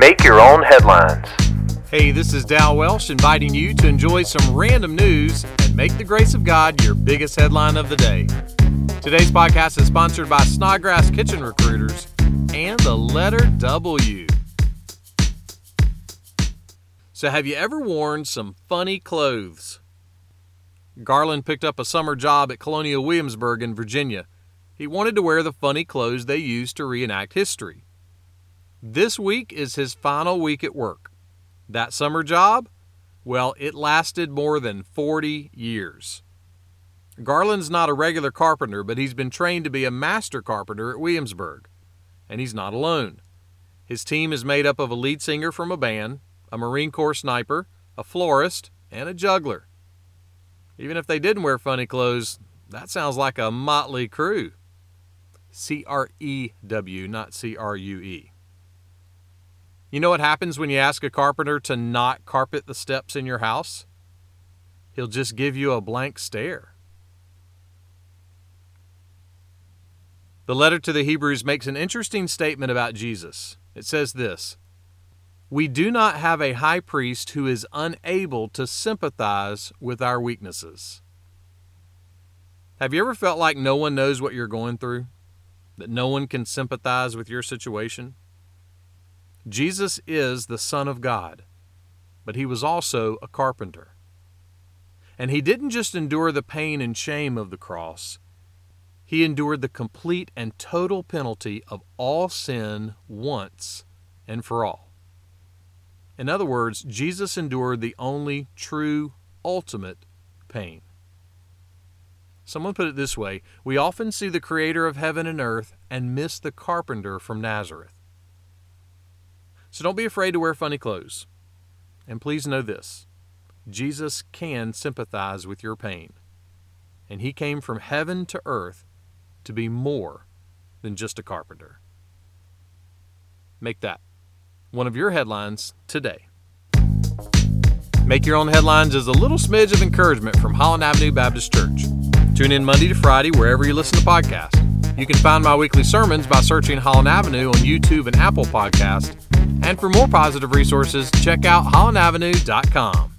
Make your own headlines. Hey, this is Dal Welsh inviting you to enjoy some random news and make the grace of God your biggest headline of the day. Today's podcast is sponsored by Snodgrass Kitchen Recruiters and the letter W. So, have you ever worn some funny clothes? Garland picked up a summer job at Colonial Williamsburg in Virginia. He wanted to wear the funny clothes they used to reenact history. This week is his final week at work. That summer job? Well, it lasted more than 40 years. Garland's not a regular carpenter, but he's been trained to be a master carpenter at Williamsburg. And he's not alone. His team is made up of a lead singer from a band, a Marine Corps sniper, a florist, and a juggler. Even if they didn't wear funny clothes, that sounds like a motley crew. C R E W, not C R U E. You know what happens when you ask a carpenter to not carpet the steps in your house? He'll just give you a blank stare. The letter to the Hebrews makes an interesting statement about Jesus. It says this We do not have a high priest who is unable to sympathize with our weaknesses. Have you ever felt like no one knows what you're going through? That no one can sympathize with your situation? Jesus is the Son of God, but he was also a carpenter. And he didn't just endure the pain and shame of the cross, he endured the complete and total penalty of all sin once and for all. In other words, Jesus endured the only true, ultimate pain. Someone put it this way We often see the Creator of heaven and earth and miss the carpenter from Nazareth. So don't be afraid to wear funny clothes. And please know this Jesus can sympathize with your pain. And he came from heaven to earth to be more than just a carpenter. Make that one of your headlines today. Make Your Own Headlines is a little smidge of encouragement from Holland Avenue Baptist Church. Tune in Monday to Friday wherever you listen to podcasts. You can find my weekly sermons by searching Holland Avenue on YouTube and Apple Podcasts and for more positive resources, check out hollandavenue.com.